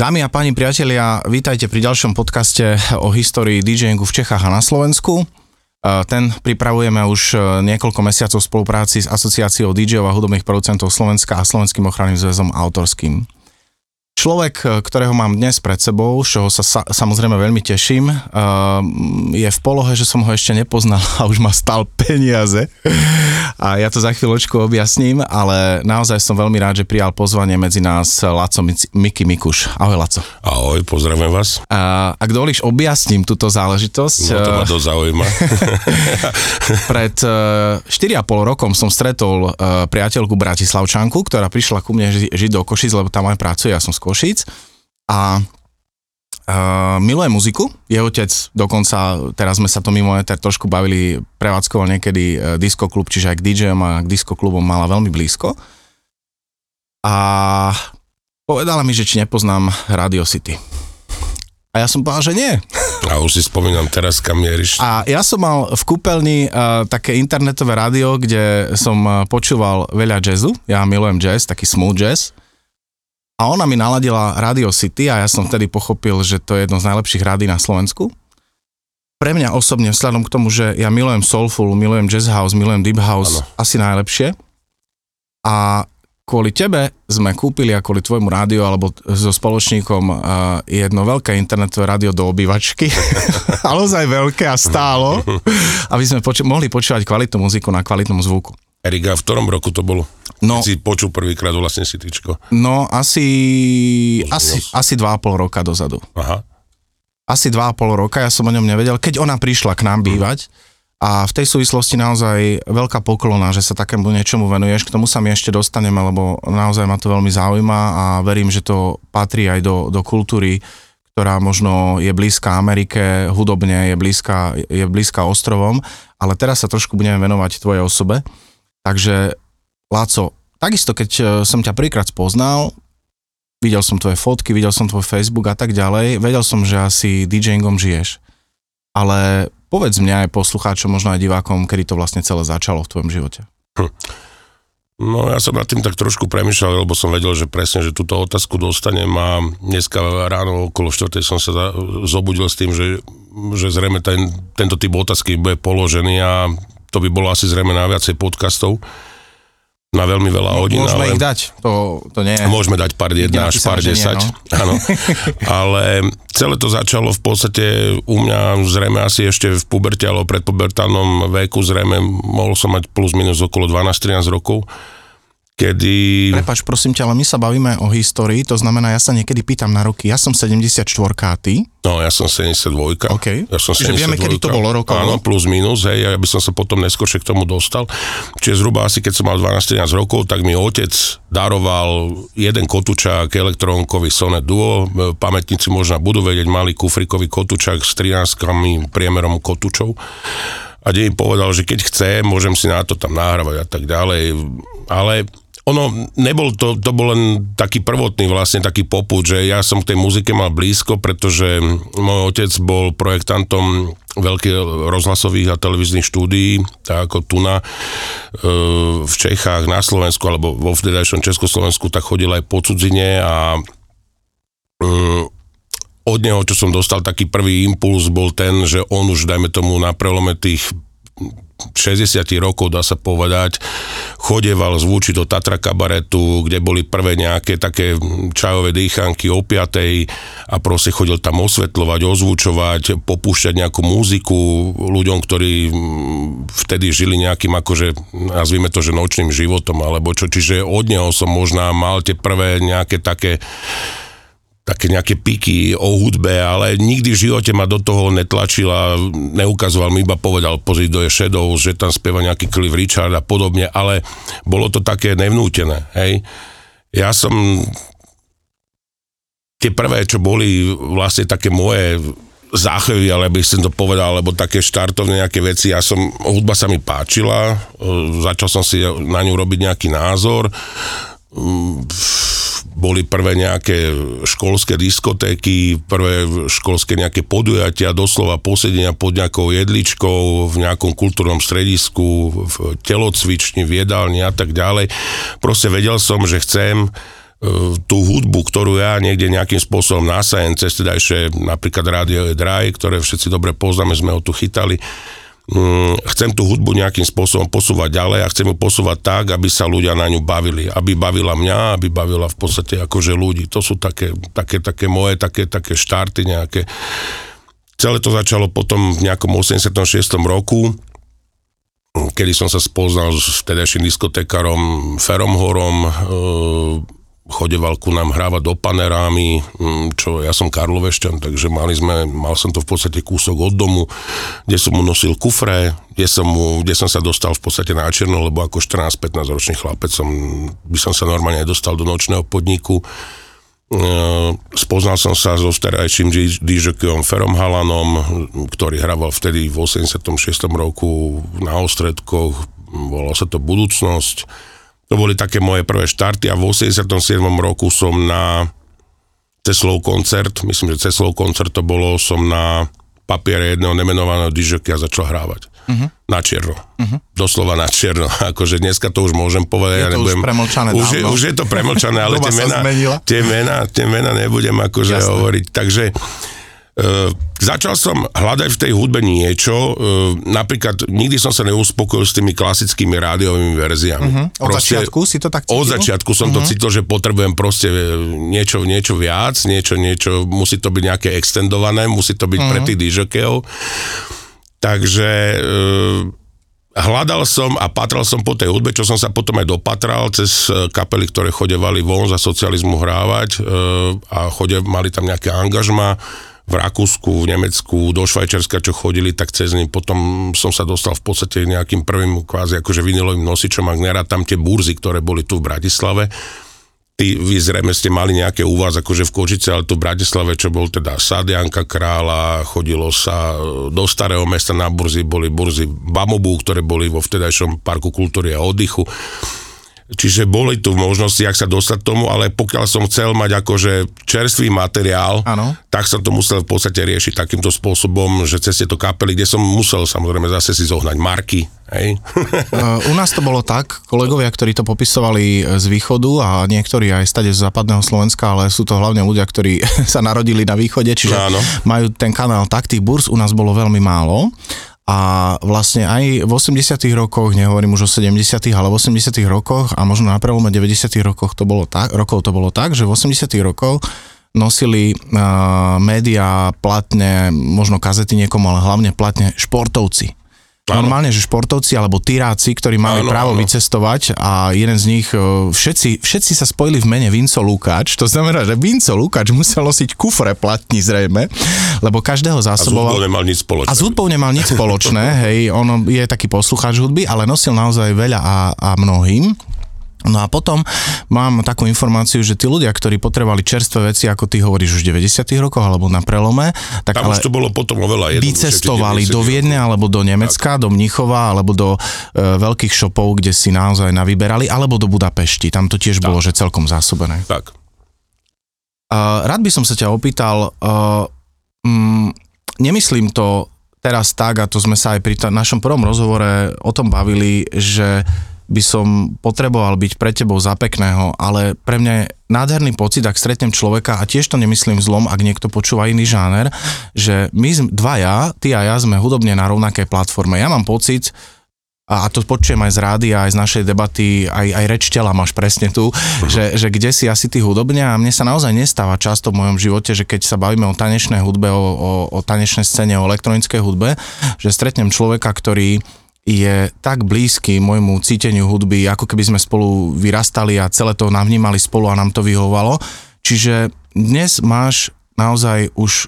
Dámy a páni priatelia, vítajte pri ďalšom podcaste o histórii DJingu v Čechách a na Slovensku. E, ten pripravujeme už e, niekoľko mesiacov v spolupráci s Asociáciou DJov a hudobných producentov Slovenska a Slovenským ochranným zväzom autorským. Človek, e, ktorého mám dnes pred sebou, z čoho sa, sa samozrejme veľmi teším, uh, je v polohe, že som ho ešte nepoznal a už ma stal peniaze. A ja to za chvíľočku objasním, ale naozaj som veľmi rád, že prijal pozvanie medzi nás Laco Miki Mikuš. Ahoj Laco. Ahoj, pozdravím vás. A, ak dovolíš, objasním túto záležitosť. No to ma dosť zaujíma. Pred uh, 4,5 rokom som stretol priateľku Bratislavčanku, ktorá prišla ku mne ži- žiť do Košic, lebo tam aj pracuje, ja som skôr Košic a uh, miluje muziku. Jeho otec dokonca, teraz sme sa to mimo eter trošku bavili, prevádzkoval niekedy uh, disco klub, čiže aj k DJom a k disco klubom mala veľmi blízko. A povedala mi, že či nepoznám Radio City. A ja som povedal, že nie. A už si spomínam teraz, kam mieríš. A ja som mal v kúpeľni uh, také internetové rádio, kde som uh, počúval veľa jazzu. Ja milujem jazz, taký smooth jazz. A ona mi naladila Radio City a ja som vtedy pochopil, že to je jedno z najlepších rádií na Slovensku. Pre mňa osobne, vzhľadom k tomu, že ja milujem soulful, milujem jazz house, milujem deep house, ano. asi najlepšie. A kvôli tebe sme kúpili a kvôli tvojmu rádiu alebo so spoločníkom uh, jedno veľké internetové rádio do obývačky. ale ozaj veľké a stálo, aby sme poču- mohli počúvať kvalitnú muziku na kvalitnom zvuku. Erika, v ktorom roku to bolo? No, si počul prvýkrát vlastne Cityčko? No, asi, asi, asi dva a pol roka dozadu. Aha. Asi dva a pol roka, ja som o ňom nevedel, keď ona prišla k nám bývať. A v tej súvislosti naozaj veľká poklona, že sa takému niečomu venuješ. K tomu sa my ešte dostaneme, lebo naozaj ma to veľmi zaujíma a verím, že to patrí aj do, do kultúry, ktorá možno je blízka Amerike, hudobne je blízka, je blízka ostrovom, ale teraz sa trošku budeme venovať tvojej osobe. Takže Láco, takisto keď e, som ťa prvýkrát spoznal, videl som tvoje fotky, videl som tvoj Facebook a tak ďalej, vedel som, že asi DJingom žiješ. Ale povedz mňa aj poslucháčom, možno aj divákom, kedy to vlastne celé začalo v tvojom živote. Hm. No ja som nad tým tak trošku premyšľal, lebo som vedel, že presne, že túto otázku dostanem a dneska ráno okolo 4. som sa zobudil s tým, že, že zrejme ten, tento typ otázky bude položený a to by bolo asi zrejme na viacej podcastov na veľmi veľa hodín. Môžeme ale... ich dať, to, to nie je... Môžeme dať pár jedna až pár desať, no. áno. ale celé to začalo v podstate u mňa zrejme asi ešte v puberte, alebo predpubertálnom veku, zrejme mohol som mať plus minus okolo 12-13 rokov kedy... Prepač, prosím ťa, ale my sa bavíme o histórii, to znamená, ja sa niekedy pýtam na roky, ja som 74 a ty? No, ja som 72. OK. Ja som Čiže 72. vieme, kedy to bolo rokov. Áno, plus minus, hej, ja by som sa potom neskôršie k tomu dostal. Čiže zhruba asi, keď som mal 12-13 rokov, tak mi otec daroval jeden kotúčak, elektrónkový Sonet Duo, pamätníci možno budú vedieť, malý kufrikový kotúčak s 13 priemerom kotúčov a deň povedal, že keď chce, môžem si na to tam nahrávať a tak ďalej. Ale ono, nebol to, to bol len taký prvotný vlastne taký poput, že ja som k tej muzike mal blízko, pretože môj otec bol projektantom veľkých rozhlasových a televíznych štúdií, tak ako Tuna e, v Čechách, na Slovensku, alebo vo vtedajšom Československu, tak chodil aj po cudzine a mm, od neho, čo som dostal taký prvý impuls, bol ten, že on už, dajme tomu, na prelome tých 60 rokov, dá sa povedať, chodeval zvúčiť do Tatra kabaretu, kde boli prvé nejaké také čajové dýchanky o 5 a proste chodil tam osvetľovať, ozvučovať, popúšťať nejakú muziku ľuďom, ktorí vtedy žili nejakým akože, nazvime to, že nočným životom, alebo čo, čiže od neho som možná mal tie prvé nejaké také také nejaké piky o hudbe, ale nikdy v živote ma do toho netlačil a neukazoval mi, iba povedal, pozri, do je že tam spieva nejaký Cliff Richard a podobne, ale bolo to také nevnútené, hej. Ja som tie prvé, čo boli vlastne také moje záchvy, ale by som to povedal, alebo také štartovné nejaké veci. Ja som, hudba sa mi páčila, začal som si na ňu robiť nejaký názor boli prvé nejaké školské diskotéky, prvé školské nejaké podujatia, doslova posedenia pod nejakou jedličkou, v nejakom kultúrnom stredisku, v telocvični, v jedálni a tak ďalej. Proste vedel som, že chcem tú hudbu, ktorú ja niekde nejakým spôsobom nasajem cez ešte napríklad Radio Dry, ktoré všetci dobre poznáme, sme ho tu chytali, chcem tú hudbu nejakým spôsobom posúvať ďalej a chcem ju posúvať tak, aby sa ľudia na ňu bavili. Aby bavila mňa, aby bavila v podstate akože ľudí. To sú také, také, také moje, také, také štarty nejaké. Celé to začalo potom v nejakom 86. roku, kedy som sa spoznal s vtedajším diskotekárom Ferom Horom, e, chodeval ku nám hrávať do panerámy, mm, čo ja som Karlovešťan, takže mali sme, mal som to v podstate kúsok od domu, kde som mu nosil kufre, kde som, mu, kde som sa dostal v podstate na černo, lebo ako 14-15 ročný chlapec som, by som sa normálne dostal do nočného podniku. E, spoznal som sa so starajším DJom Ferom Halanom, ktorý hrával vtedy v 86. roku na Ostredkoch, volalo sa to Budúcnosť to boli také moje prvé štarty a v 87. roku som na Teslov koncert, myslím, že Teslov koncert to bolo, som na papiere jedného nemenovaného a začal hrávať. Uh-huh. Na čierno. Uh-huh. Doslova na čierno. Akože dneska to už môžem povedať. Je to ja nebudem, už premlčané už je, už je to premlčané, ale tie mená, tie, mená, tie mená nebudem akože Jasne. hovoriť. Takže Uh, začal som hľadať v tej hudbe niečo, uh, napríklad nikdy som sa neuspokojil s tými klasickými rádiovými verziami. Uh-huh. Od proste, začiatku si to tak cítil? Od začiatku som uh-huh. to cítil, že potrebujem proste e, niečo, niečo viac, niečo, niečo, musí to byť nejaké extendované, musí to byť uh-huh. pre tých dižokejov. Takže uh, hľadal som a patral som po tej hudbe, čo som sa potom aj dopatral cez kapely, ktoré chodevali von za socializmu hrávať a chode, mali tam nejaké angažma v Rakúsku, v Nemecku, do Švajčiarska, čo chodili, tak cez ním potom som sa dostal v podstate nejakým prvým kvázi akože vinilovým nosičom, ak nerad tam tie burzy, ktoré boli tu v Bratislave. Ty, vy zrejme ste mali nejaké u vás akože v Kočice, ale tu v Bratislave, čo bol teda Sadianka kráľa, chodilo sa do starého mesta na burzy, boli burzy Bamobu, ktoré boli vo vtedajšom parku kultúry a oddychu Čiže boli tu možnosti, ak sa dostať tomu, ale pokiaľ som chcel mať akože čerstvý materiál, ano. tak som to musel v podstate riešiť takýmto spôsobom, že cez tieto kapely, kde som musel samozrejme zase si zohnať marky. Hej. U nás to bolo tak, kolegovia, ktorí to popisovali z východu a niektorí aj stade z západného Slovenska, ale sú to hlavne ľudia, ktorí sa narodili na východe, čiže Áno. majú ten kanál tak, tých burs u nás bolo veľmi málo a vlastne aj v 80 rokoch, nehovorím už o 70 ale v 80 rokoch a možno na prelome 90 rokoch to bolo tak, rokov to bolo tak, že v 80 rokoch nosili uh, médiá platne, možno kazety niekomu, ale hlavne platne športovci. Normálne, že športovci alebo tyráci, ktorí mali áno, právo áno. vycestovať a jeden z nich, e, všetci, všetci sa spojili v mene Vinco Lukáč, to znamená, že Vinco Lukáč musel nosiť kufre platní zrejme, lebo každého zásoboval... A s hudbou nemal nič spoločné. A s hudbou nemal nič spoločné, hej, on je taký poslucháč hudby, ale nosil naozaj veľa a, a mnohým. No a potom mám takú informáciu, že tí ľudia, ktorí potrebovali čerstvé veci, ako ty hovoríš už v 90 rokoch alebo na prelome, tak Tam ale už to bolo potom oveľa vycestovali do Viedne alebo do Nemecka, tak. do Mnichova alebo do e, veľkých shopov, kde si naozaj navyberali, alebo do Budapešti. Tam to tiež tak. bolo, že celkom zásobené. Tak. Uh, rád by som sa ťa opýtal, uh, mm, nemyslím to teraz tak, a to sme sa aj pri t- našom prvom rozhovore o tom bavili, že by som potreboval byť pre tebou za pekného, ale pre mňa je nádherný pocit, ak stretnem človeka, a tiež to nemyslím zlom, ak niekto počúva iný žáner, že my dvaja, ty a ja sme hudobne na rovnakej platforme. Ja mám pocit, a to počujem aj z rády, aj z našej debaty, aj, aj reč tela máš presne tu, uh-huh. že, že kde si asi ty hudobne a mne sa naozaj nestáva často v mojom živote, že keď sa bavíme o tanečnej hudbe, o, o, o tanečnej scéne, o elektronickej hudbe, že stretnem človeka, ktorý je tak blízky môjmu cíteniu hudby, ako keby sme spolu vyrastali a celé to navnímali spolu a nám to vyhovalo. Čiže dnes máš naozaj už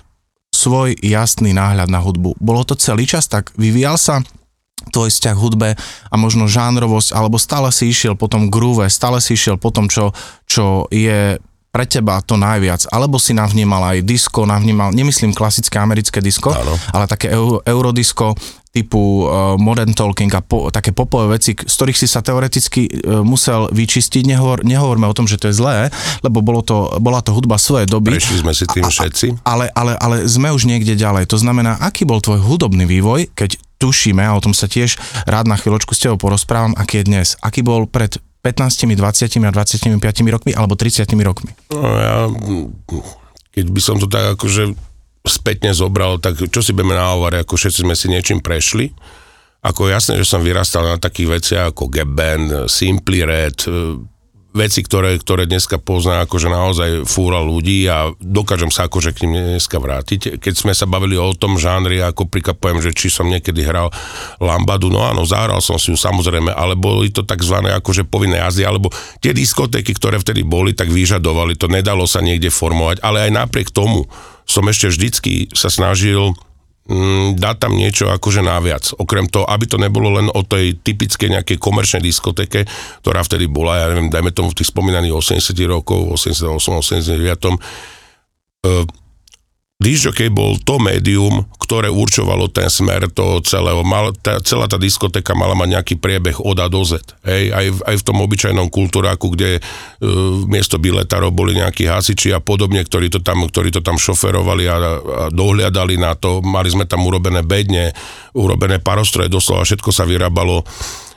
svoj jasný náhľad na hudbu. Bolo to celý čas, tak vyvíjal sa tvoj vzťah hudbe a možno žánrovosť, alebo stále si išiel po tom groove, stále si išiel po tom, čo, čo je pre teba to najviac, alebo si navnímal aj disco, navnímal, nemyslím klasické americké disco, Áno. ale také eurodisko typu uh, modern talking a po, také popové veci, z ktorých si sa teoreticky uh, musel vyčistiť. Nehovor, nehovorme o tom, že to je zlé, lebo bolo to, bola to hudba svojej doby. Prešli sme si tým všetci. A, ale, ale, ale sme už niekde ďalej. To znamená, aký bol tvoj hudobný vývoj, keď tušíme, a o tom sa tiež rád na chvíľočku s tebou porozprávam, aký je dnes. Aký bol pred 15, 20 a 25 rokmi alebo 30 rokmi? No ja, keď by som to tak akože spätne zobral, tak čo si budeme nahovárať, ako všetci sme si niečím prešli. Ako jasné, že som vyrastal na takých veciach ako Band, Simply Red, veci, ktoré, ktoré dneska pozná akože naozaj fúra ľudí a dokážem sa akože k ním dneska vrátiť. Keď sme sa bavili o tom žánri, ako prikapujem, že či som niekedy hral Lambadu, no áno, zahral som si ju samozrejme, ale boli to tzv. akože povinné jazdy, alebo tie diskotéky, ktoré vtedy boli, tak vyžadovali, to nedalo sa niekde formovať, ale aj napriek tomu som ešte vždycky sa snažil mm, dať tam niečo akože naviac. Okrem toho, aby to nebolo len o tej typickej nejakej komerčnej diskoteke, ktorá vtedy bola, ja neviem, dajme tomu v tých spomínaných 80 rokov, 88, 89. Uh, Disjockey bol to médium, ktoré určovalo ten smer toho celého. Mal, tá, celá tá diskoteka mala mať nejaký priebeh od A do Z. Hej, aj, v, aj v tom obyčajnom kultúráku, kde uh, miesto biletárov boli nejakí hasiči a podobne, ktorí to tam, ktorí to tam šoferovali a, a dohliadali na to. Mali sme tam urobené bedne, urobené parostroje, doslova všetko sa vyrábalo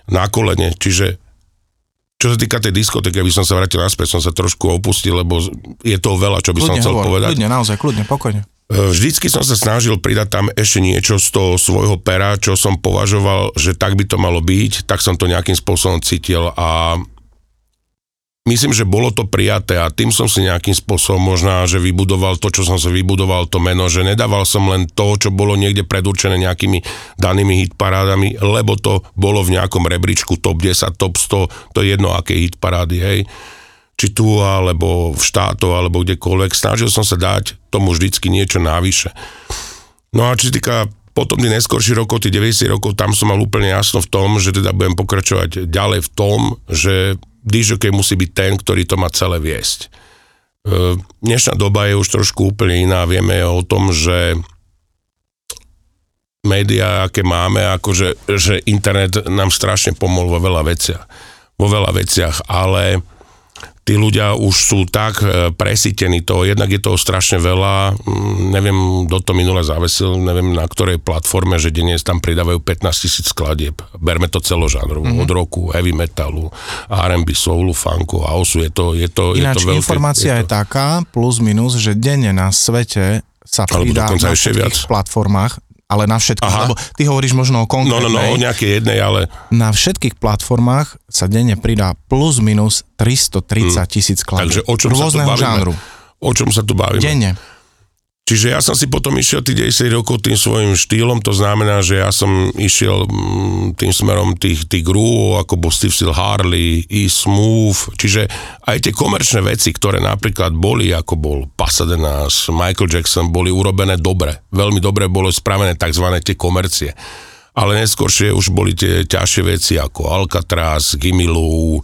na kolene. Čiže čo sa týka tej diskotéky, aby som sa vrátil naspäť, som sa trošku opustil, lebo je toho veľa, čo by kľudne som chcel hovor, povedať. Kľudne, naozaj, kľudne, pokojne. E, vždycky som sa snažil pridať tam ešte niečo z toho svojho pera, čo som považoval, že tak by to malo byť, tak som to nejakým spôsobom cítil a myslím, že bolo to prijaté a tým som si nejakým spôsobom možná, že vybudoval to, čo som si vybudoval, to meno, že nedával som len to, čo bolo niekde predurčené nejakými danými hitparádami, lebo to bolo v nejakom rebríčku top 10, top 100, to je jedno aké hitparády, hej či tu, alebo v štátoch, alebo kdekoľvek. Snažil som sa dať tomu vždycky niečo návyše. No a či týka potom tých neskorších rokov, tých 90 rokov, tam som mal úplne jasno v tom, že teda budem pokračovať ďalej v tom, že DJK musí byť ten, ktorý to má celé viesť. E, dnešná doba je už trošku úplne iná. Vieme o tom, že médiá, aké máme, akože, že internet nám strašne pomohol vo veľa veciach. Vo veľa veciach, ale tí ľudia už sú tak e, presítení toho, jednak je toho strašne veľa, mm, neviem, kto to minule zavesil, neviem na ktorej platforme, že dnes tam pridávajú 15 tisíc skladieb. Berme to celožánrovo, mm-hmm. od roku, heavy metalu, R&B, soulu, funku, houseu, je to, je to, Ináč je to veľké, informácia je, to... je taká, plus minus, že denne na svete sa pridá na všetkých platformách ale na všetkých, Aha. lebo ty hovoríš možno o konkrétnej. No, no, no, o nejakej jednej, ale... Na všetkých platformách sa denne pridá plus minus 330 tisíc hmm. Takže o čom sa tu bavíme? žánru. O čom sa tu bavíme? Denne. Čiže ja som si potom išiel tých 10 rokov tým svojim štýlom, to znamená, že ja som išiel mm, tým smerom tých, tých grúov, ako bol Steve Seal Harley, E Smooth, čiže aj tie komerčné veci, ktoré napríklad boli, ako bol Pasadena, Michael Jackson, boli urobené dobre. Veľmi dobre bolo spravené tzv. tie komercie. Ale neskôršie už boli tie ťažšie veci ako Alcatraz, Gimilu,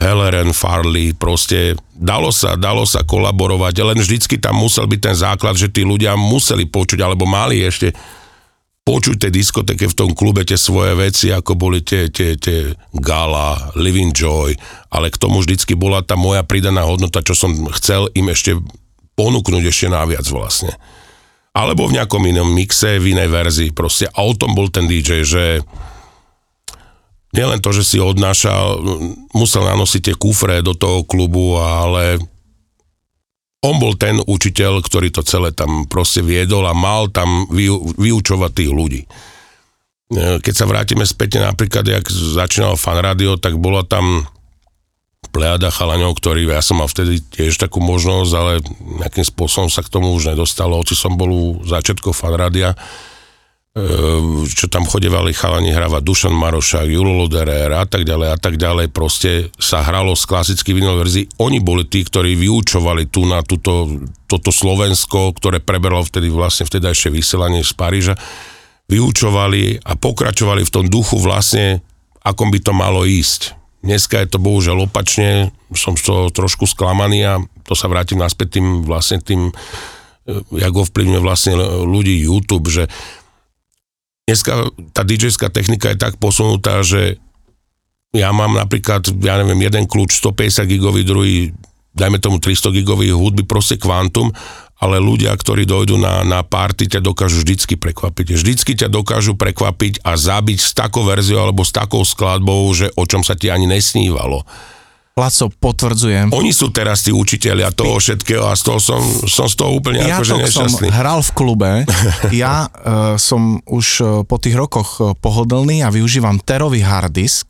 Helleren, Farley, proste dalo sa, dalo sa kolaborovať, len vždycky tam musel byť ten základ, že tí ľudia museli počuť, alebo mali ešte počuť tej diskoteke v tom klube tie svoje veci, ako boli tie, tie, tie Gala, Living Joy, ale k tomu vždycky bola tá moja pridaná hodnota, čo som chcel im ešte ponúknuť ešte naviac vlastne. Alebo v nejakom inom mixe, v inej verzii proste. A o tom bol ten DJ, že nielen to, že si odnášal, musel nanosiť tie kufre do toho klubu, ale on bol ten učiteľ, ktorý to celé tam proste viedol a mal tam vyučovať tých ľudí. E, keď sa vrátime späť napríklad, jak začínal fan radio, tak bola tam plejada chalaňov, ktorí, ja som mal vtedy tiež takú možnosť, ale nejakým spôsobom sa k tomu už nedostalo, hoci som bol u začiatkov fan rádia, čo tam chodevali chalani hrávať Dušan Marošák, Julo Loderer a tak ďalej a tak ďalej, proste sa hralo z klasických vinyl verzií. Oni boli tí, ktorí vyučovali tu na túto, toto Slovensko, ktoré preberalo vtedy vlastne vtedajšie vysielanie z Paríža, vyučovali a pokračovali v tom duchu vlastne, akom by to malo ísť. Dneska je to bohužiaľ opačne, som toho trošku sklamaný a to sa vrátim naspäť tým vlastne tým, e, jak ovplyvňuje vlastne ľudí YouTube, že dneska tá dj technika je tak posunutá, že ja mám napríklad, ja neviem, jeden kľúč 150 gigový, druhý, dajme tomu 300 gigový hudby, proste kvantum, ale ľudia, ktorí dojdú na, na party, ťa dokážu vždycky prekvapiť. Vždycky ťa dokážu prekvapiť a zabiť s takou verziou alebo s takou skladbou, že o čom sa ti ani nesnívalo. Laco, potvrdzujem. Oni sú teraz tí učiteľia toho všetkého a z toho som, som z toho úplne Ja akože som nešťastný. hral v klube, ja uh, som už uh, po tých rokoch uh, pohodlný a využívam terový hard disk.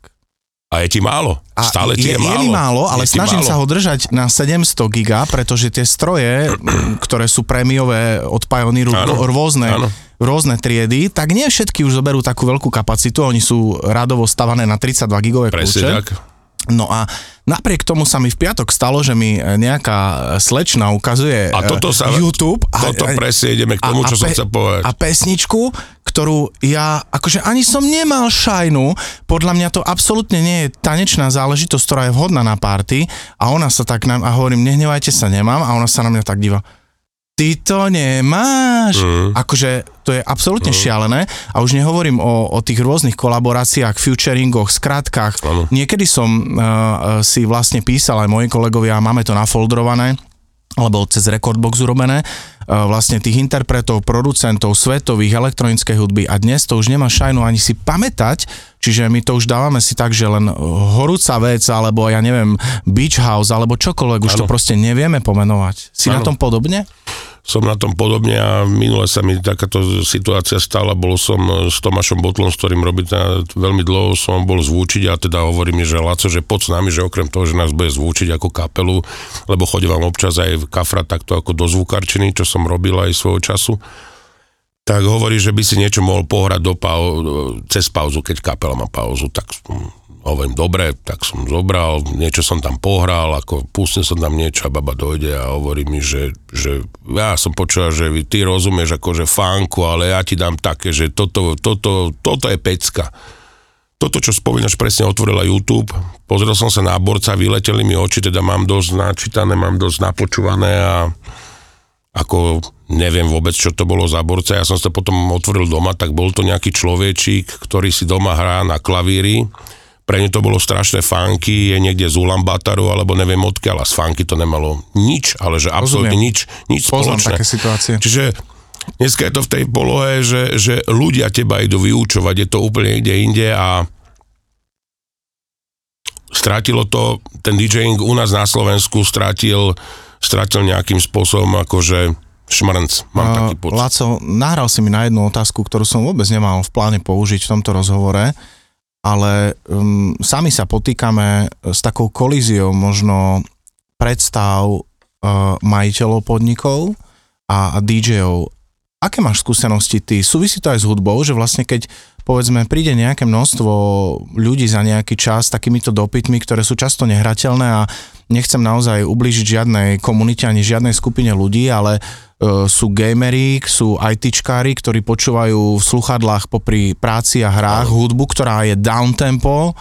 A je ti málo. A Stále ti je, je, málo. je mi málo, ale je snažím málo. sa ho držať na 700 giga, pretože tie stroje, ktoré sú prémiové od Pioneeru, Áno, rô- rôzne, áno. rôzne triedy, tak nie všetky už zoberú takú veľkú kapacitu, oni sú radovo stavané na 32 gigové kľúče. tak. No a napriek tomu sa mi v piatok stalo, že mi e, nejaká slečna ukazuje A toto e, sa- YouTube. Toto presne ideme k tomu, čo som chcel povedať. A pesničku, ktorú ja, akože ani som nemal šajnu, podľa mňa to absolútne nie je tanečná záležitosť, ktorá je vhodná na party a ona sa tak nám, a hovorím, nehnevajte sa, nemám a ona sa na mňa tak díva. Ty to nemáš. Mm. Akože to je absolútne šialené a už nehovorím o, o tých rôznych kolaboráciách, futuringoch, skratkách. Áno. Niekedy som uh, si vlastne písal aj moji kolegovia, máme to nafoldrované, alebo cez Recordbox urobené, uh, vlastne tých interpretov, producentov svetových elektronickej hudby a dnes to už nemá šajnu ani si pamätať, čiže my to už dávame si tak, že len horúca vec, alebo ja neviem, beach house, alebo čokoľvek, už to proste nevieme pomenovať. Si na Áno. tom podobne? Som na tom podobne a minule sa mi takáto situácia stala, bol som s Tomášom Botlom, s ktorým robí teda veľmi dlho som bol zvúčiť a teda hovorí mi, že Laco, že poď s nami, že okrem toho, že nás bude zvúčiť ako kapelu, lebo chodím občas aj kafra takto ako do zvukarčiny, čo som robil aj svojho času, tak hovorí, že by si niečo mohol pohrať do pau- cez pauzu, keď kapela má pauzu, tak hm, hovorím, dobre, tak som zobral, niečo som tam pohral, ako pustil som tam niečo a baba dojde a hovorí mi, že, že ja som počul, že ty rozumieš akože fánku, ale ja ti dám také, že toto, toto, toto je pecka. Toto, čo spomínaš, presne otvorila YouTube, pozrel som sa na borca, vyleteli mi oči, teda mám dosť načítané, mám dosť napočúvané a ako neviem vôbec, čo to bolo za borca. Ja som sa to potom otvoril doma, tak bol to nejaký človečík, ktorý si doma hrá na klavíri. Pre ňu to bolo strašné funky, je niekde z Ulambataru, alebo neviem odkiaľ, a z funky to nemalo nič, ale že absolútne Rozumiem. nič, nič Poznám spoločné. také situácie. Čiže dneska je to v tej polohe, že, že ľudia teba idú vyučovať, je to úplne ide inde a strátilo to, ten DJing u nás na Slovensku strátil, strátil nejakým spôsobom akože šmrnc, mám Uh, taký pocit. Laco, nahral si mi na jednu otázku, ktorú som vôbec nemal v pláne použiť v tomto rozhovore, ale um, sami sa potýkame s takou kolíziou možno predstav uh, majiteľov podnikov a, a DJ-ov. Aké máš skúsenosti ty? Súvisí to aj s hudbou, že vlastne keď povedzme príde nejaké množstvo ľudí za nejaký čas s takýmito dopytmi, ktoré sú často nehrateľné a nechcem naozaj ublížiť žiadnej komunite ani žiadnej skupine ľudí, ale e, sú gamery, sú ITčkári, ktorí počúvajú v sluchadlách popri práci a hrách hudbu, ktorá je downtempo,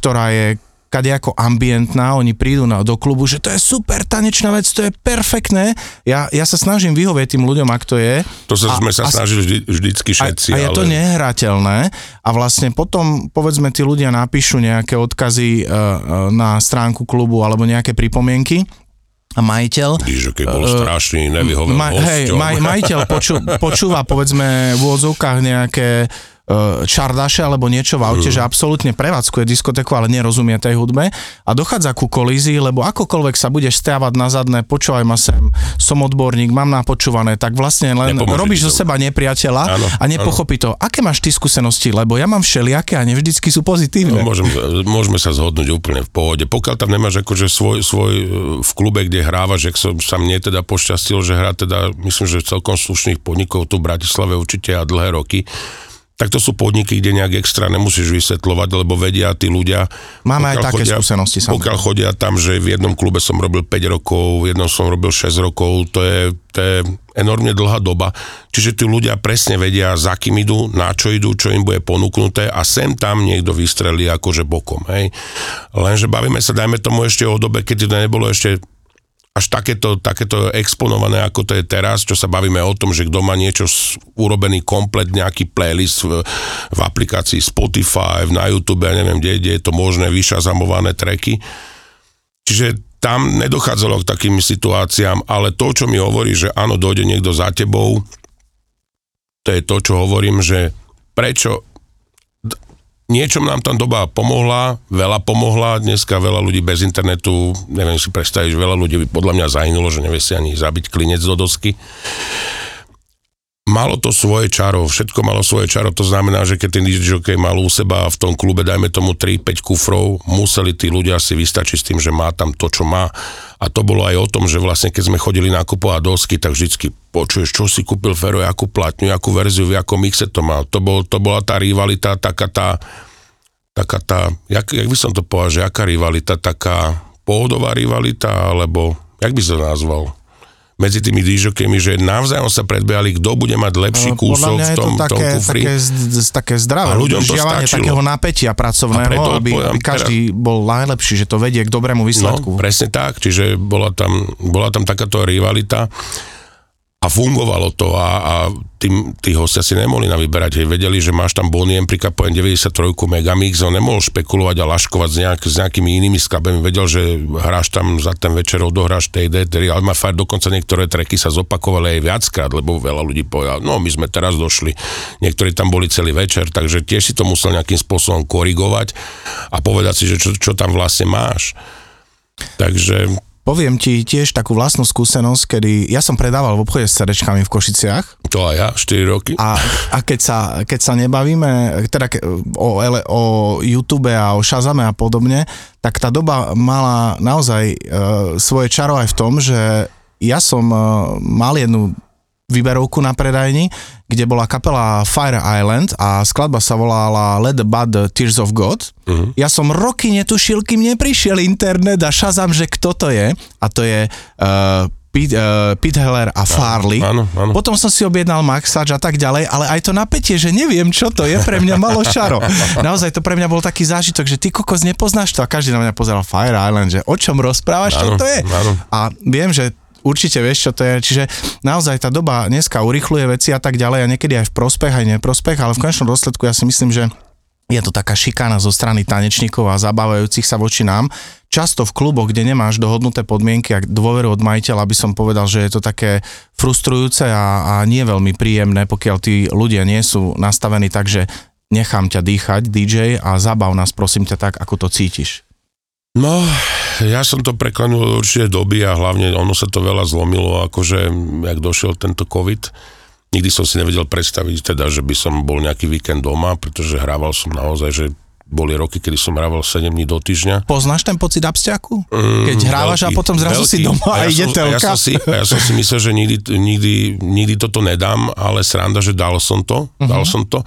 ktorá je kadejako ambientná, oni prídu na, do klubu, že to je super tanečná vec, to je perfektné. Ja, ja sa snažím vyhovieť tým ľuďom, ak to je. To sa, a- sme sa a- snažili vždy, vždycky A, všetci, a je ale... to nehrateľné a vlastne potom, povedzme, tí ľudia napíšu nejaké odkazy uh, uh, na stránku klubu alebo nejaké pripomienky a majiteľ že keď bol strašný, nevyhovel Ma, hej, maj, majiteľ poču, počúva povedzme v úvodzovkách nejaké uh, čardaše alebo niečo v aute, že absolútne prevádzkuje diskotéku, ale nerozumie tej hudbe a dochádza ku kolízii, lebo akokoľvek sa budeš stávať na zadné, počúvaj ma sem, som odborník, mám napočúvané, tak vlastne len Nepomôže robíš zo seba nepriateľa Áno, a nepochopí to. Aké máš ty skúsenosti? Lebo ja mám všelijaké a nevždycky sú pozitívne. No, môžem, môžeme sa zhodnúť úplne v pohode. Pokiaľ tam nemáš akože svoj, svoj e, v klube, kde hrávaš, že som, sa mne teda pošťastilo, že hrá teda, myslím, že celkom slušných podnikov tu v Bratislave určite a dlhé roky, tak to sú podniky, kde nejak extra nemusíš vysvetľovať, lebo vedia tí ľudia. Máme aj také skúsenosti, samozrejme. Pokiaľ chodia tam, že v jednom klube som robil 5 rokov, v jednom som robil 6 rokov, to je, to je enormne dlhá doba. Čiže tí ľudia presne vedia, za kým idú, na čo idú, čo im bude ponúknuté a sem tam niekto vystrelí akože bokom. Hej. Lenže bavíme sa, dajme tomu ešte o dobe, keď to nebolo ešte až takéto, takéto exponované, ako to je teraz, čo sa bavíme o tom, že kto má niečo urobený komplet, nejaký playlist v, v aplikácii Spotify, na YouTube, ja neviem, kde, kde je to možné, vyšazamované tracky. Čiže tam nedochádzalo k takým situáciám, ale to, čo mi hovorí, že áno, dojde niekto za tebou, to je to, čo hovorím, že prečo niečom nám tam doba pomohla, veľa pomohla, dneska veľa ľudí bez internetu, neviem si predstaviť, že veľa ľudí by podľa mňa zahynulo, že nevie si ani zabiť klinec do dosky. Malo to svoje čaro, všetko malo svoje čaro, to znamená, že keď ten DJ mal u seba v tom klube, dajme tomu 3-5 kufrov, museli tí ľudia si vystačiť s tým, že má tam to, čo má. A to bolo aj o tom, že vlastne keď sme chodili nakupovať dosky, tak vždycky počuješ, čo si kúpil Fero, akú platňu, akú verziu, v akom mixe to mal. To, bol, to bola tá rivalita, taká tá, taká tá, jak, jak by som to povedal, že aká rivalita, taká pohodová rivalita, alebo jak by som to nazval? Medzi tými dížokemi, že navzájom sa predbiehali, kto bude mať lepší kúsok v tom, to také, tom kufri. Také, také zdravé, a ľuďom to takého napätia pracovného, aby, aby každý teraz, bol najlepší, že to vedie k dobrému výsledku. No, presne tak, čiže bola tam, bola tam takáto rivalita a fungovalo to a, a tým, tí hostia si nemohli na vyberať, hej, vedeli, že máš tam Boniem prikapojen 93 Megamix, on nemohol špekulovať a laškovať s, nejak, s nejakými inými skladbami, vedel, že hráš tam za ten večer, odohráš TD, tedy Alma Fire, dokonca niektoré treky sa zopakovali aj viackrát, lebo veľa ľudí povedal, no my sme teraz došli, niektorí tam boli celý večer, takže tiež si to musel nejakým spôsobom korigovať a povedať si, že čo, čo tam vlastne máš. Takže Poviem ti tiež takú vlastnú skúsenosť, kedy ja som predával v obchode s cerečkami v Košiciach. To aj ja, 4 roky. A, a keď, sa, keď sa nebavíme teda o, o YouTube a o Shazame a podobne, tak tá doba mala naozaj uh, svoje čaro aj v tom, že ja som uh, mal jednu výberovku na predajni, kde bola kapela Fire Island a skladba sa volala Let the Bud Tears of God. Uh-huh. Ja som roky netušil, kým neprišiel internet a šazam, že kto to je. A to je uh, Pete, uh, Pete Heller a Farley. Áno, áno. Potom som si objednal Maxač a tak ďalej, ale aj to napätie, že neviem, čo to je, pre mňa malo šaro. Naozaj to pre mňa bol taký zážitok, že ty kokos nepoznáš to a každý na mňa pozeral Fire Island, že o čom rozprávaš, čo to je. Áno. A viem, že určite vieš, čo to je. Čiže naozaj tá doba dneska urychluje veci a tak ďalej a niekedy aj v prospech, aj neprospech, ale v konečnom dôsledku ja si myslím, že je to taká šikana zo strany tanečníkov a zabávajúcich sa voči nám. Často v kluboch, kde nemáš dohodnuté podmienky a dôveru od majiteľa, by som povedal, že je to také frustrujúce a, a nie veľmi príjemné, pokiaľ tí ľudia nie sú nastavení tak, že nechám ťa dýchať, DJ, a zabav nás prosím ťa tak, ako to cítiš. No, ja som to preklenul určite doby a hlavne ono sa to veľa zlomilo, akože jak došiel tento COVID. Nikdy som si nevedel predstaviť teda, že by som bol nejaký víkend doma, pretože hrával som naozaj, že boli roky, kedy som hrával 7 dní do týždňa. Poznáš ten pocit abstiaku? Mm, Keď hrávaš veľký, a potom zrazu veľký. si doma a, ja ide som, telka? A ja, som si, a ja som si myslel, že nikdy, nikdy, nikdy toto nedám, ale sranda, že dal som to. Uh-huh. Dal som to.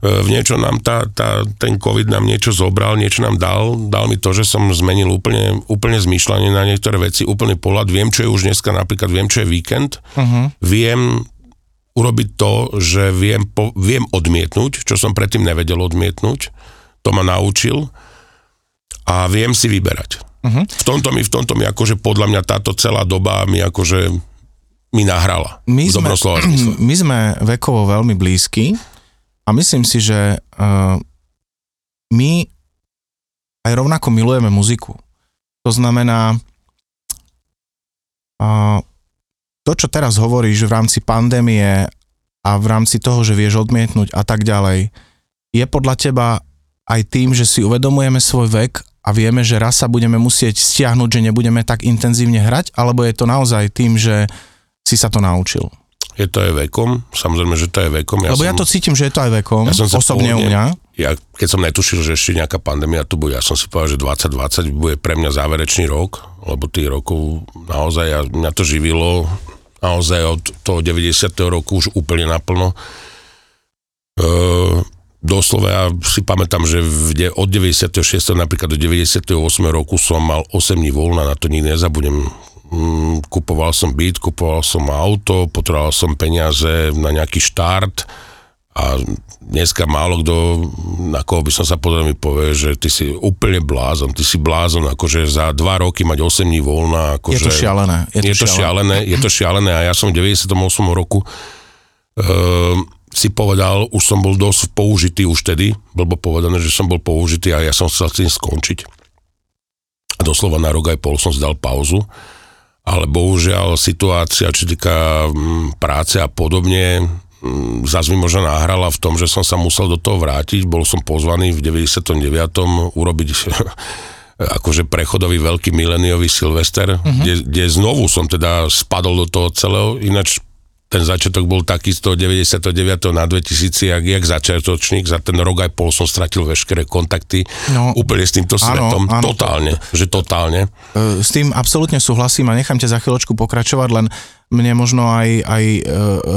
E, v niečo nám tá, tá, ten COVID nám niečo zobral, niečo nám dal. Dal mi to, že som zmenil úplne, úplne zmýšľanie na niektoré veci, úplný pohľad. Viem, čo je už dneska, napríklad viem, čo je víkend. Uh-huh. Viem urobiť to, že viem, po, viem odmietnúť, čo som predtým nevedel odmietnúť to ma naučil a viem si vyberať. Uh-huh. V tomto mi, v tomto mi akože podľa mňa táto celá doba mi akože mi nahrala. My sme, my sme vekovo veľmi blízki a myslím si, že uh, my aj rovnako milujeme muziku. To znamená, uh, to, čo teraz hovoríš v rámci pandémie a v rámci toho, že vieš odmietnúť a tak ďalej, je podľa teba aj tým, že si uvedomujeme svoj vek a vieme, že raz sa budeme musieť stiahnuť, že nebudeme tak intenzívne hrať, alebo je to naozaj tým, že si sa to naučil? Je to aj vekom, samozrejme, že to je vekom. Ja Lebo som, ja to cítim, že je to aj vekom, ja som osobne u mňa. Ja, keď som netušil, že ešte nejaká pandémia tu bude, ja som si povedal, že 2020 bude pre mňa záverečný rok, lebo tých rokov naozaj, ja, mňa to živilo naozaj od toho 90. roku už úplne naplno. Uh, doslova ja si pamätám, že v, od 96. napríklad do 98. roku som mal 8 dní voľna, na to nikdy nezabudnem. Mm, kupoval som byt, kupoval som auto, potreboval som peniaze na nejaký štart a dneska málo kto, na koho by som sa pozrel, mi povie, že ty si úplne blázon, ty si blázon, akože za dva roky mať 8 dní voľna. Akože, je to šialené. Je to, je to šialené. šialené. Je to šialené a ja som v 98. roku uh, si povedal, už som bol dosť použitý už tedy, blbo povedané, že som bol použitý a ja som chcel s tým skončiť. A doslova na rok aj pol som zdal pauzu, ale bohužiaľ situácia, čo týka mm, práce a podobne, mm, zase mi možno nahrala v tom, že som sa musel do toho vrátiť. Bol som pozvaný v 99. urobiť akože prechodový veľký mileniový Silvester, uh-huh. kde, kde znovu som teda spadol do toho celého, ináč ten začiatok bol taký z toho 99. na 2000, jak, jak začiatočník, za ten rok aj pol som stratil veškeré kontakty no, úplne s týmto svetom, áno, áno, totálne, to, že totálne. E, s tým absolútne súhlasím a nechám ťa za chvíľočku pokračovať, len mne možno aj, aj e,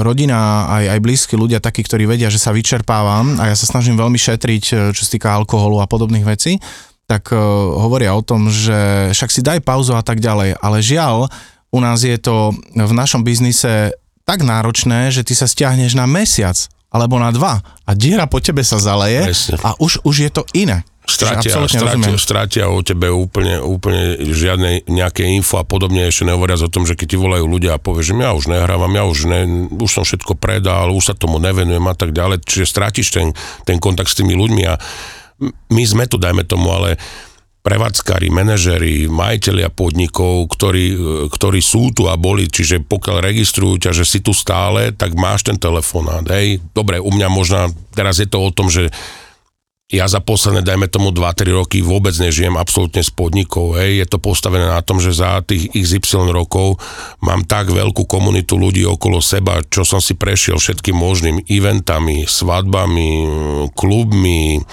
rodina, aj, aj blízki ľudia, takí, ktorí vedia, že sa vyčerpávam a ja sa snažím veľmi šetriť, e, čo sa týka alkoholu a podobných vecí, tak hovoria o tom, že však si daj pauzu a tak ďalej, ale žiaľ, u nás je to v našom biznise tak náročné, že ty sa stiahneš na mesiac alebo na dva a diera po tebe sa zaleje Presne. a už, už je to iné. Stratia, stratia, stratia o tebe úplne, úplne žiadne nejaké info a podobne, ešte nehovoriac o tom, že keď ti volajú ľudia a povieš, že ja už nehrávam, ja už, ne, už som všetko predal, už sa tomu nevenujem a tak ďalej, čiže strátiš ten, ten kontakt s tými ľuďmi a my sme tu, dajme tomu, ale prevádzkari, manažeri, majiteľia podnikov, ktorí, ktorí sú tu a boli, čiže pokiaľ registrujú ťa, že si tu stále, tak máš ten telefonát, hej. Dobre, u mňa možno, teraz je to o tom, že ja za posledné, dajme tomu 2-3 roky vôbec nežijem absolútne s podnikov, hej. Je to postavené na tom, že za tých XY rokov mám tak veľkú komunitu ľudí okolo seba, čo som si prešiel všetkým možným eventami, svadbami, klubmi,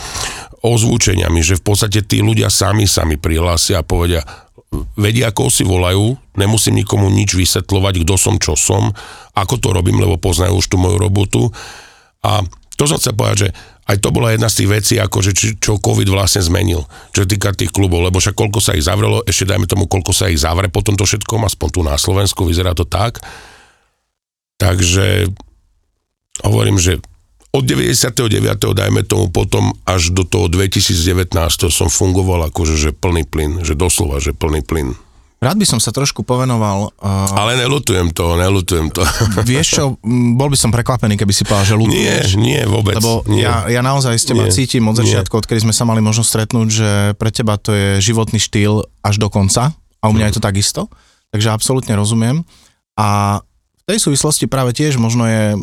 ozvučeniami, že v podstate tí ľudia sami sa mi prihlásia a povedia, vedia, ako si volajú, nemusím nikomu nič vysvetľovať, kto som, čo som, ako to robím, lebo poznajú už tú moju robotu. A to som chcel povedať, že aj to bola jedna z tých vecí, akože či, čo COVID vlastne zmenil, čo týka tých klubov, lebo však koľko sa ich zavrelo, ešte dajme tomu, koľko sa ich zavre po tomto všetkom, aspoň tu na Slovensku, vyzerá to tak. Takže hovorím, že od 99. dajme tomu potom až do toho 2019 som fungoval akože že plný plyn, že doslova, že plný plyn. Rád by som sa trošku povenoval... Uh, Ale nelutujem to, nelutujem to. Vieš čo, bol by som prekvapený, keby si povedal, že lutuješ. Nie, nie, vôbec. Lebo nie. Ja, ja naozaj s teba nie, cítim od začiatku, odkedy sme sa mali možnosť stretnúť, že pre teba to je životný štýl až do konca a u mňa mm. je to takisto, takže absolútne rozumiem. A v tej súvislosti práve tiež možno je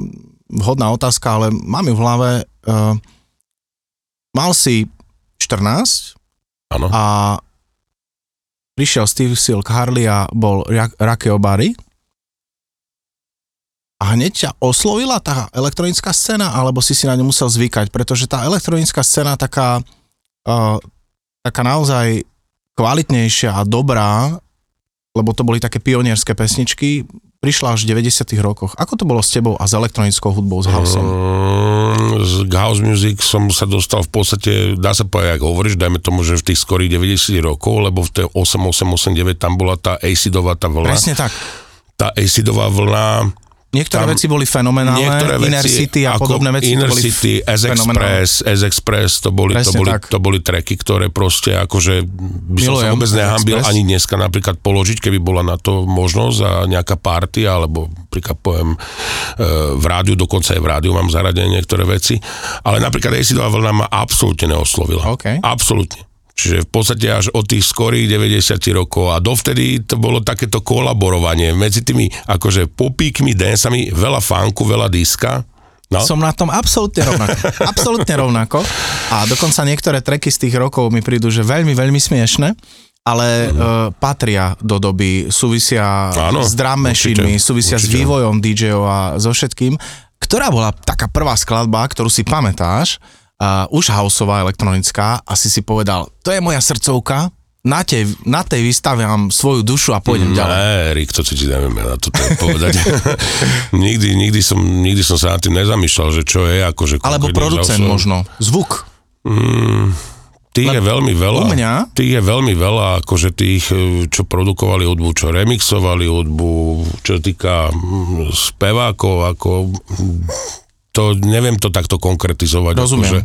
vhodná otázka, ale mám ju v hlave. Uh, mal si 14 ano. a prišiel Steve Silk Harley a bol Rake Obary a hneď ťa oslovila tá elektronická scéna, alebo si si na ňu musel zvykať, pretože tá elektronická scéna taká, uh, taká naozaj kvalitnejšia a dobrá, lebo to boli také pionierské pesničky, prišla až v 90 rokoch. Ako to bolo s tebou a s elektronickou hudbou, s houseom? Mm, z house music som sa dostal v podstate, dá sa povedať, ako hovoríš, dajme tomu, že v tých skorých 90 rokov, lebo v tej 8889 tam bola tá acidová tá vlna. Presne tak. Tá acidová vlna Niektoré tam, veci boli fenomenálne, niektoré veci, Inner City a podobné veci Inner boli City, S-Express, S-Express, to boli, to, boli, to boli tracky, ktoré proste akože by som Milujem, sa vôbec nehambil ani dneska napríklad položiť, keby bola na to možnosť a nejaká party, alebo príklad poviem e, v rádiu, dokonca aj v rádiu mám zaradené niektoré veci, ale napríklad Acidová vlna ma absolútne neoslovila. Okay. Absolútne. Čiže v podstate až od tých skorých 90 rokov a dovtedy to bolo takéto kolaborovanie medzi tými akože popíkmi, dancami, veľa fánku, veľa diska. No. Som na tom absolútne rovnako. absolútne rovnako. A dokonca niektoré treky z tých rokov mi prídu, že veľmi, veľmi smiešne ale mm. uh, patria do doby, súvisia Áno, s drum súvisia určite. s vývojom DJov a so všetkým. Ktorá bola taká prvá skladba, ktorú si pamätáš, uh, už houseová elektronická a si povedal, to je moja srdcovka, na tej, na tej vystaviam svoju dušu a pôjdem mm, ďalej. Ne, Rik, to ti neviem na to povedať. nikdy, nikdy, som, nikdy som sa nad tým nezamýšľal, že čo je akože... Alebo producent houseov. možno, zvuk. Mm, tých Le, je veľmi veľa. U mňa? Tých je veľmi veľa, akože tých, e, čo produkovali hudbu, čo remixovali hudbu, čo týka mm, spevákov, ako to neviem to takto konkretizovať. Rozumiem. Akože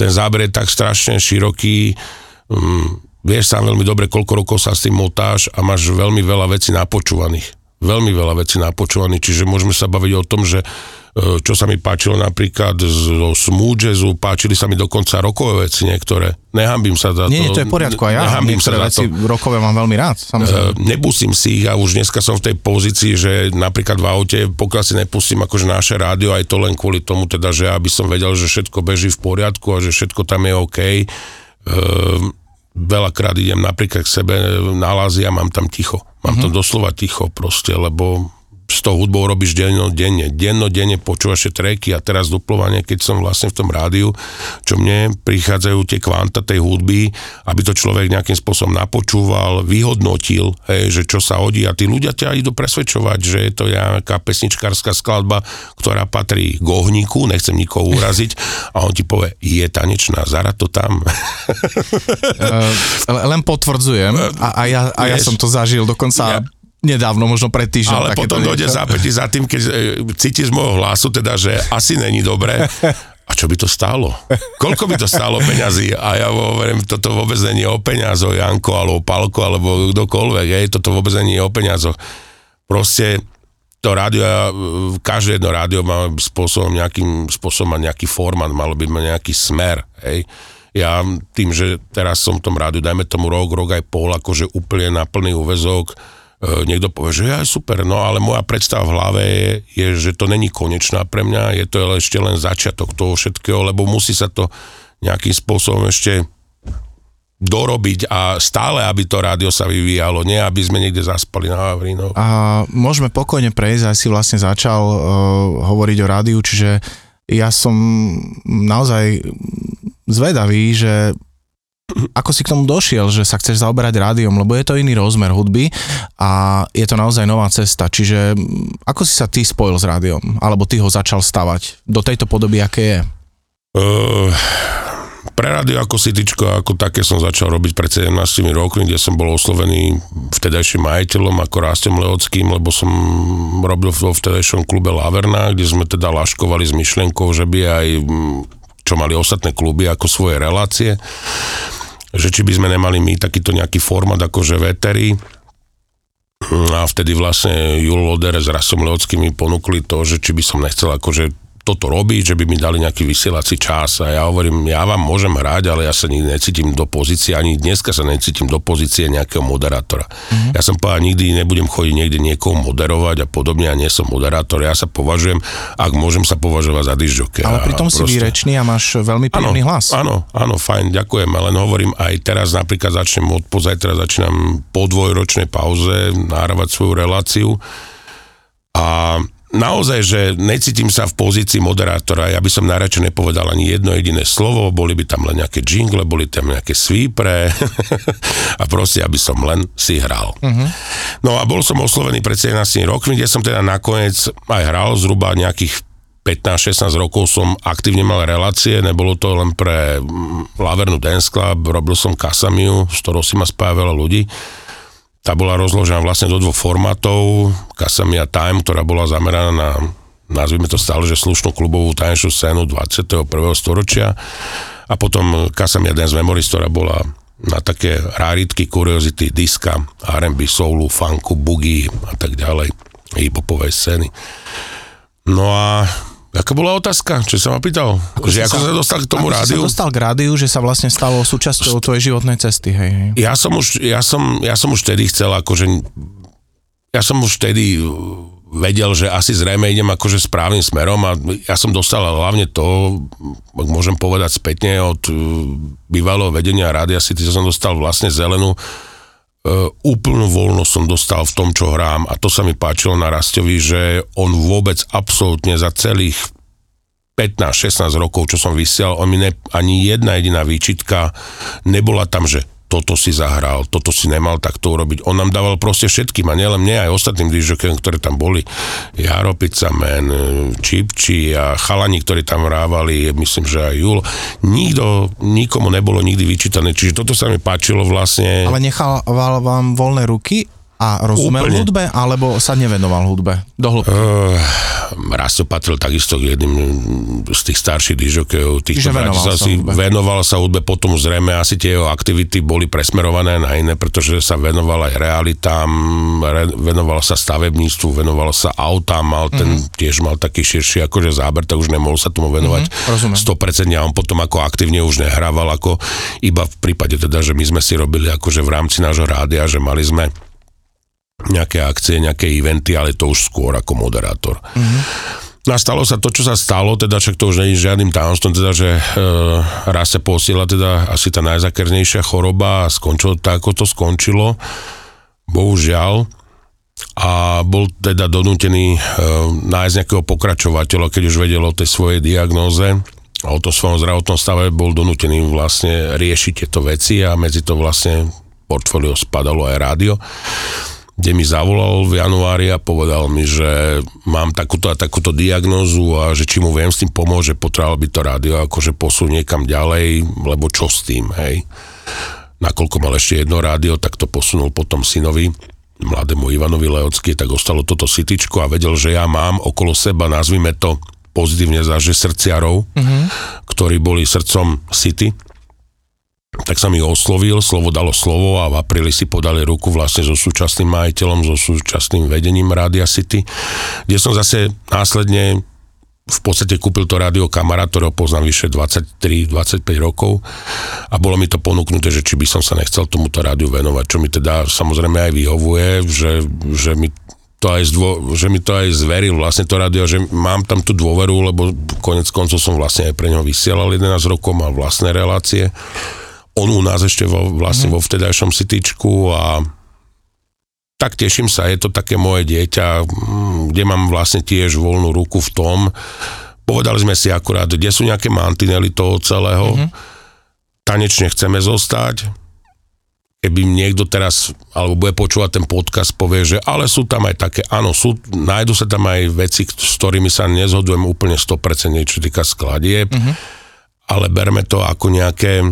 ten záber je tak strašne široký, um, vieš sám veľmi dobre, koľko rokov sa s tým motáš a máš veľmi veľa vecí napočúvaných. Veľmi veľa vecí napočúvaných, čiže môžeme sa baviť o tom, že čo sa mi páčilo napríklad zo smooth jazzu, páčili sa mi dokonca rokové veci niektoré. Nehambím sa za Nie, nie, to. to je v poriadku, aj ja Nehambím sa za to. rokové mám veľmi rád, samozrejme. E, Nepustím si ich a už dneska som v tej pozícii, že napríklad v aute, pokiaľ si nepustím akože naše rádio, aj to len kvôli tomu teda, že aby som vedel, že všetko beží v poriadku a že všetko tam je OK. E, veľakrát idem napríklad k sebe na lázy a mám tam ticho. Mám tam doslova ticho proste, lebo s tou hudbou robíš dennodenne. Dennodenne počúvaš tie treky a teraz duplovanie, keď som vlastne v tom rádiu, čo mne prichádzajú tie kvanta tej hudby, aby to človek nejakým spôsobom napočúval, vyhodnotil, hej, že čo sa hodí a tí ľudia ťa idú presvedčovať, že je to nejaká pesničkárska skladba, ktorá patrí k ohníku, nechcem nikoho uraziť a on ti povie, je tanečná, zara to tam. Uh, len potvrdzujem a, a, ja, a ja Vieš, som to zažil dokonca ja- nedávno, možno pred týždňom. Ale potom dojde zápäti za tým, keď e, cítiš z môjho hlasu teda, že asi není dobré. A čo by to stálo? Koľko by to stálo peňazí? A ja hovorím, toto vôbec není o peňazoch, Janko, alebo Palko, alebo kdokoľvek, hej, toto vôbec není o peňazoch. Proste to rádio, každé jedno rádio má spôsobom, nejakým spôsobom má nejaký format, malo by mať nejaký smer, hej. Ja tým, že teraz som v tom rádiu, dajme tomu rok, rok aj pol, akože úplne na plný úvezok, niekto povie, že ja super, no ale moja predstava v hlave je, je, že to není konečná pre mňa, je to ešte len začiatok toho všetkého, lebo musí sa to nejakým spôsobom ešte dorobiť a stále, aby to rádio sa vyvíjalo, nie aby sme niekde zaspali na Vavrínov. A môžeme pokojne prejsť, aj si vlastne začal uh, hovoriť o rádiu, čiže ja som naozaj zvedavý, že ako si k tomu došiel, že sa chceš zaoberať rádiom, lebo je to iný rozmer hudby a je to naozaj nová cesta. Čiže ako si sa ty spojil s rádiom? Alebo ty ho začal stavať do tejto podoby, aké je? Uh, pre rádio ako sitičko, ako také som začal robiť pred 17 rokmi, kde som bol oslovený vtedajším majiteľom ako Rástem Leockým, lebo som robil vo vtedajšom klube Laverna, kde sme teda laškovali s myšlienkou, že by aj čo mali ostatné kluby ako svoje relácie, že či by sme nemali my takýto nejaký format akože veterí, a vtedy vlastne Jul Loder s Rasom Leockým mi ponúkli to, že či by som nechcel akože toto robiť, že by mi dali nejaký vysielací čas a ja hovorím, ja vám môžem hrať, ale ja sa nikdy necítim do pozície, ani dneska sa necítim do pozície nejakého moderátora. Mm-hmm. Ja som povedal, nikdy nebudem chodiť niekde niekoho moderovať a podobne, ja nie som moderátor, ja sa považujem, ak môžem sa považovať za disjoke. Ale pritom si výrečný a máš veľmi príjemný hlas. Áno, áno, fajn, ďakujem, len hovorím aj teraz napríklad začnem od pozajtra, začínam po dvojročnej pauze nahrávať svoju reláciu a naozaj, že necítim sa v pozícii moderátora, ja by som najradšej nepovedal ani jedno jediné slovo, boli by tam len nejaké jingle, boli tam nejaké svípre a proste, aby som len si hral. Uh-huh. No a bol som oslovený pred 17 rokmi, kde som teda nakoniec aj hral zhruba nejakých 15-16 rokov som aktívne mal relácie, nebolo to len pre Lavernu Dance Club, robil som Kasamiu, z ktorou si ma spája veľa ľudí. Tá bola rozložená vlastne do dvoch formátov. Kasamia Time, ktorá bola zameraná na, nazvime to stále, že slušnú klubovú tanečnú scénu 21. storočia. A potom Kasamia Dance Memories, ktorá bola na také raritky, kuriozity, diska, R&B, soulu, funku, boogie a tak ďalej, hip-hopovej scény. No a Aká bola otázka? Čo sa ma pýtal? Že ako sa, sa dostal k tomu rádiu? Sa dostal k rádiu, že sa vlastne stalo súčasťou tvojej životnej cesty, hej, hej. Ja som už, ja som, ja som už vtedy chcel akože, ja som už vtedy vedel, že asi zrejme idem akože správnym smerom a ja som dostal hlavne to, ak môžem povedať spätne od bývalého vedenia rádia City, som dostal vlastne zelenú úplnú voľnosť som dostal v tom, čo hrám. A to sa mi páčilo na Rastovi, že on vôbec absolútne za celých 15-16 rokov, čo som vysiel, on mi ne, ani jedna jediná výčitka nebola tam, že toto si zahral, toto si nemal takto urobiť. On nám dával proste všetkým a nielen mne, aj ostatným dižokem, ktoré tam boli. Jaro Pizzaman, Čipči a chalani, ktorí tam hrávali, myslím, že aj Jul. Nikto, nikomu nebolo nikdy vyčítané, čiže toto sa mi páčilo vlastne. Ale nechal vám voľné ruky A rozumel Úplne. hudbe, alebo sa nevenoval hudbe? Do hĺbky. Uh, Rasto patril takisto k jedným z tých starších dižokejov. Čiže venoval sa si, hudbe. venoval sa hudbe, potom zrejme asi tie jeho aktivity boli presmerované na iné, pretože sa venoval aj realitám, re, venoval sa stavebníctvu, venoval sa autám, mal ten, Mhm. mm-hmm. tiež mal taký širší akože záber, tak už nemohol sa tomu venovať Mhm, rozumiem. 100% a on potom ako aktívne už nehrával, ako iba v prípade teda, že my sme si robili akože v rámci nášho rádia, že mali sme nejaké akcie, nejaké eventy, ale to už skôr ako moderátor. Mm-hmm. No a stalo sa to, čo sa stalo, teda však to už je žiadnym tajomstvom, teda, že e, raz sa posiela teda asi tá najzakernejšia choroba a skončilo tak, ako to skončilo. Bohužiaľ. A bol teda donútený e, nájsť nejakého pokračovateľa, keď už vedel o tej svojej diagnóze a o tom svojom zdravotnom stave, bol donútený vlastne riešiť tieto veci a medzi to vlastne portfólio spadalo aj rádio kde mi zavolal v januári a povedal mi, že mám takúto a takúto diagnózu a že či mu viem s tým pomôcť, že potreboval by to rádio akože posunie niekam ďalej, lebo čo s tým, hej. Nakoľko mal ešte jedno rádio, tak to posunul potom synovi, mladému Ivanovi Leocky, tak ostalo toto sitičko a vedel, že ja mám okolo seba, nazvime to pozitívne za, že srdciarov, mm-hmm. ktorí boli srdcom City, tak sa mi oslovil, slovo dalo slovo a v apríli si podali ruku vlastne so súčasným majiteľom, so súčasným vedením Rádia City, kde som zase následne v podstate kúpil to rádio kamarát, ktorého poznám vyše 23-25 rokov. A bolo mi to ponúknuté, že či by som sa nechcel tomuto rádiu venovať, čo mi teda samozrejme aj vyhovuje, že, že mi to aj zdvo, že mi to aj zveril vlastne to rádio, že mám tam tú dôveru, lebo konec koncov som vlastne aj pre neho vysielal 11 rokov, mal vlastné relácie on u nás ešte vo, vlastne mm. vo vtedajšom sitičku a tak teším sa, je to také moje dieťa, mm, kde mám vlastne tiež voľnú ruku v tom. Povedali sme si akurát, kde sú nejaké mantinely toho celého. Mm-hmm. Tanečne chceme zostať. Keby niekto teraz, alebo bude počúvať ten podcast, povie, že ale sú tam aj také, áno, sú, nájdu sa tam aj veci, s ktorými sa nezhodujem úplne 100%, čo týka skladieb, mm-hmm. ale berme to ako nejaké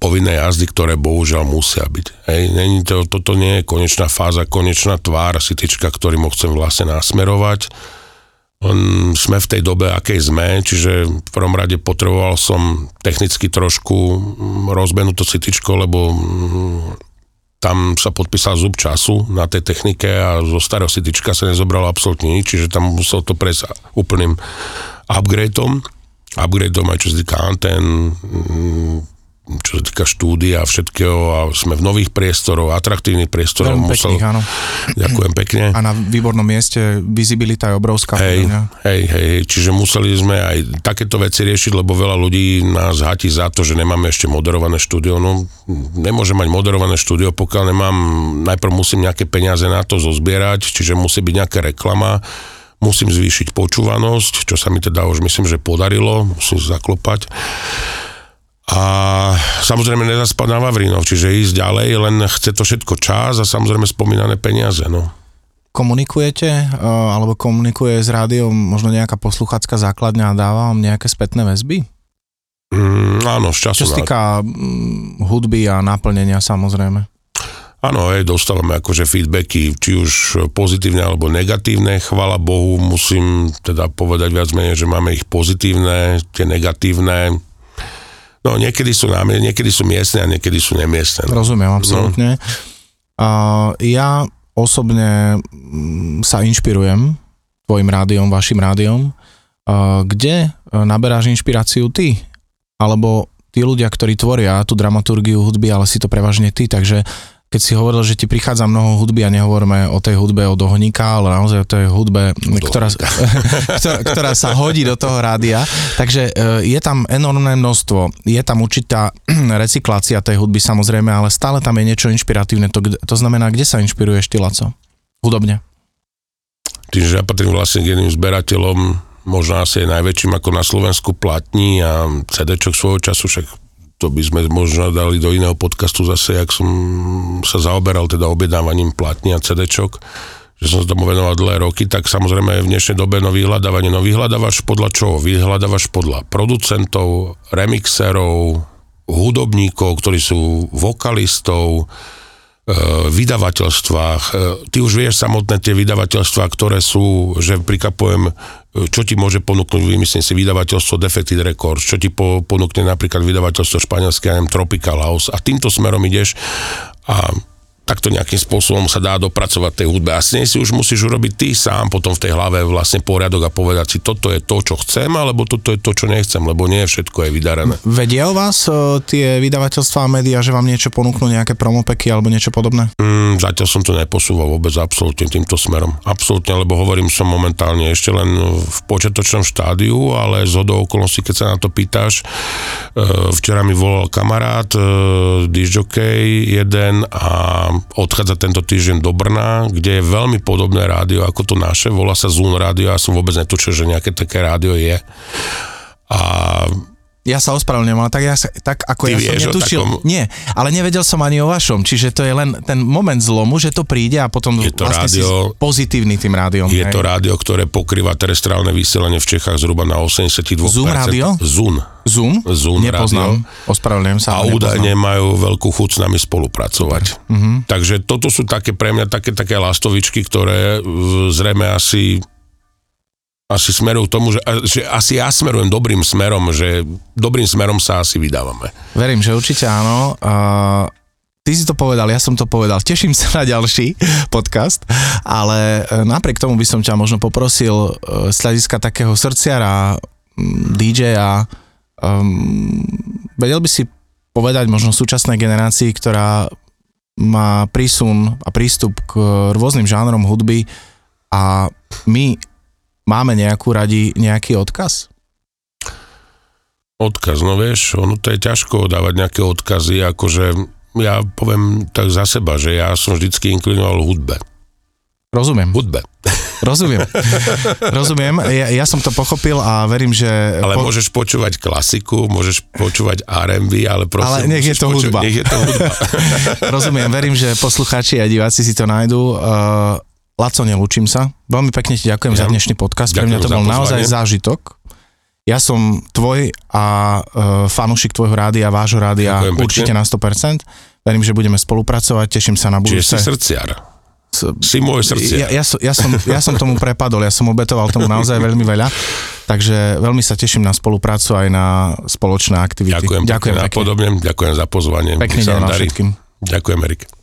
povinné jazdy, ktoré bohužiaľ musia byť. Hej, není to, toto nie je konečná fáza, konečná tvár sitička, ktorým ho chcem vlastne nasmerovať. Len sme v tej dobe, akej sme, čiže v prvom rade potreboval som technicky trošku mm, rozbenúť to sitičko, lebo mm, tam sa podpísal zub času na tej technike a zo starého sitička sa nezobralo absolútne nič, čiže tam musel to prejsť úplným upgradeom upgradeom aj čo sa týka antén, mm, čo sa týka štúdia a všetkého a sme v nových priestoroch, atraktívnych priestoroch. Veľmi pekných, áno. Ďakujem pekne. A na výbornom mieste vizibilita je obrovská. Hej, hej, hej, čiže museli sme aj takéto veci riešiť, lebo veľa ľudí nás hatí za to, že nemáme ešte moderované štúdio. No, nemôžem mať moderované štúdio, pokiaľ nemám, najprv musím nejaké peniaze na to zozbierať, čiže musí byť nejaká reklama, musím zvýšiť počúvanosť, čo sa mi teda už myslím, že podarilo, musím zaklopať. A samozrejme nezaspať na Vavrinov, čiže ísť ďalej, len chce to všetko čas a samozrejme spomínané peniaze, no. Komunikujete, uh, alebo komunikuje s rádiom možno nejaká posluchácká základňa a dáva vám nejaké spätné väzby? Mm, áno, z času Čo sa týka mm, hudby a naplnenia samozrejme. Áno, hej, dostávame akože feedbacky, či už pozitívne alebo negatívne. Chvala Bohu, musím teda povedať viac menej, že máme ich pozitívne, tie negatívne. No niekedy sú, námi, niekedy sú miestne a niekedy sú nemiestne. No. Rozumiem, absolútne. Uh, ja osobne mm, sa inšpirujem tvojim rádiom, vašim rádiom. Uh, kde uh, naberáš inšpiráciu ty? Alebo tí ľudia, ktorí tvoria tú dramaturgiu hudby, ale si to prevažne ty, takže keď si hovoril, že ti prichádza mnoho hudby a nehovoríme o tej hudbe od Ohníka, ale naozaj o tej hudbe, ktorá, ktorá, ktorá sa hodí do toho rádia. Takže e, je tam enormné množstvo, je tam určitá recyklácia tej hudby samozrejme, ale stále tam je niečo inšpiratívne. To, to znamená, kde sa inšpiruješ ty, Laco? Hudobne. Tým, že ja patrím vlastne k jedným zberateľom, možno asi aj najväčším ako na Slovensku platní a CD-čok svojho času, však to by sme možno dali do iného podcastu zase, jak som sa zaoberal teda objednávaním platní a CD-čok, že som sa tomu venoval dlhé roky, tak samozrejme v dnešnej dobe no vyhľadávanie, no vyhľadávaš podľa čoho? Vyhľadávaš podľa producentov, remixerov, hudobníkov, ktorí sú vokalistov, vydavateľstvách. E, ty už vieš samotné tie vydavateľstvá, ktoré sú, že prikapujem, e, čo ti môže ponúknuť, vymyslím si, vydavateľstvo Defected Records, čo ti po, ponúkne napríklad vydavateľstvo španielské, neviem, Tropical House. A týmto smerom ideš a takto nejakým spôsobom sa dá dopracovať tej hudbe. A si už musíš urobiť ty sám potom v tej hlave vlastne poriadok a povedať si, toto je to, čo chcem, alebo toto je to, čo nechcem, lebo nie všetko je vydarené. Vedia o vás o, tie vydavateľstvá a médiá, že vám niečo ponúknú, nejaké promopeky alebo niečo podobné? Mm, zatiaľ som to neposúval vôbec absolútne týmto smerom. Absolútne, lebo hovorím som momentálne ešte len v počiatočnom štádiu, ale z hodou okolností, keď sa na to pýtaš, e, včera mi volal kamarát, e, disjokej jeden a odchádza tento týždeň do Brna, kde je veľmi podobné rádio ako to naše, volá sa Zoom rádio, ja som vôbec netučil, že nejaké také rádio je. A ja sa ospravedlňujem, ale tak, ja sa, tak ako Ty ja vieš som netušil, takom... nie, ale nevedel som ani o vašom, čiže to je len ten moment zlomu, že to príde a potom je to vlastne rádio, si pozitívny tým rádiom. Je hej. to rádio, ktoré pokrýva terestrálne vysielanie v Čechách zhruba na 82%. Zoom rádio? Zoom. Zoom? Zoom Nepoznám, rádio. ospravedlňujem sa. A údajne majú veľkú chuť s nami spolupracovať. Uh-huh. Takže toto sú také pre mňa také, také lastovičky, ktoré v- zrejme asi asi smerujú tomu, že, že asi ja smerujem dobrým smerom, že dobrým smerom sa asi vydávame. Verím, že určite áno. Uh, ty si to povedal, ja som to povedal. Teším sa na ďalší podcast, ale e, napriek tomu by som ťa možno poprosil e, z hľadiska takého srdciara, mm, DJ-a, um, vedel by si povedať možno súčasnej generácii, ktorá má prísun a prístup k rôznym žánrom hudby a my máme nejakú radi nejaký odkaz? Odkaz, no vieš, ono to je ťažko dávať nejaké odkazy, akože ja poviem tak za seba, že ja som vždycky inklinoval hudbe. Rozumiem. Hudbe. Rozumiem. Rozumiem. Ja, ja som to pochopil a verím, že... Ale po... môžeš počúvať klasiku, môžeš počúvať R&B, ale prosím... Ale nech je to počúvať- hudba. Nech je to hudba. Rozumiem, verím, že poslucháči a diváci si to nájdú. Uh, Laco, nelúčim sa. Veľmi pekne ti ďakujem Ja. za dnešný podcast. Pre mňa to bol naozaj zážitok. Ja som tvoj a uh, fanúšik tvojho rádia, vášho rádia Ďakujem pekne. určite na 100%. Verím, že budeme spolupracovať, teším sa na Čiže si budúce. srdciar. Si môj srdciar. Ja, ja, som, ja, som, ja som tomu prepadol, ja som obetoval tomu naozaj veľmi veľa, takže veľmi sa teším na spoluprácu aj na spoločné aktivity. Ďakujem, ďakujem pekne. A podobne, ďakujem za pozvanie. Pekný deň vám vám darí. všetkým. Ďakujem, Erik.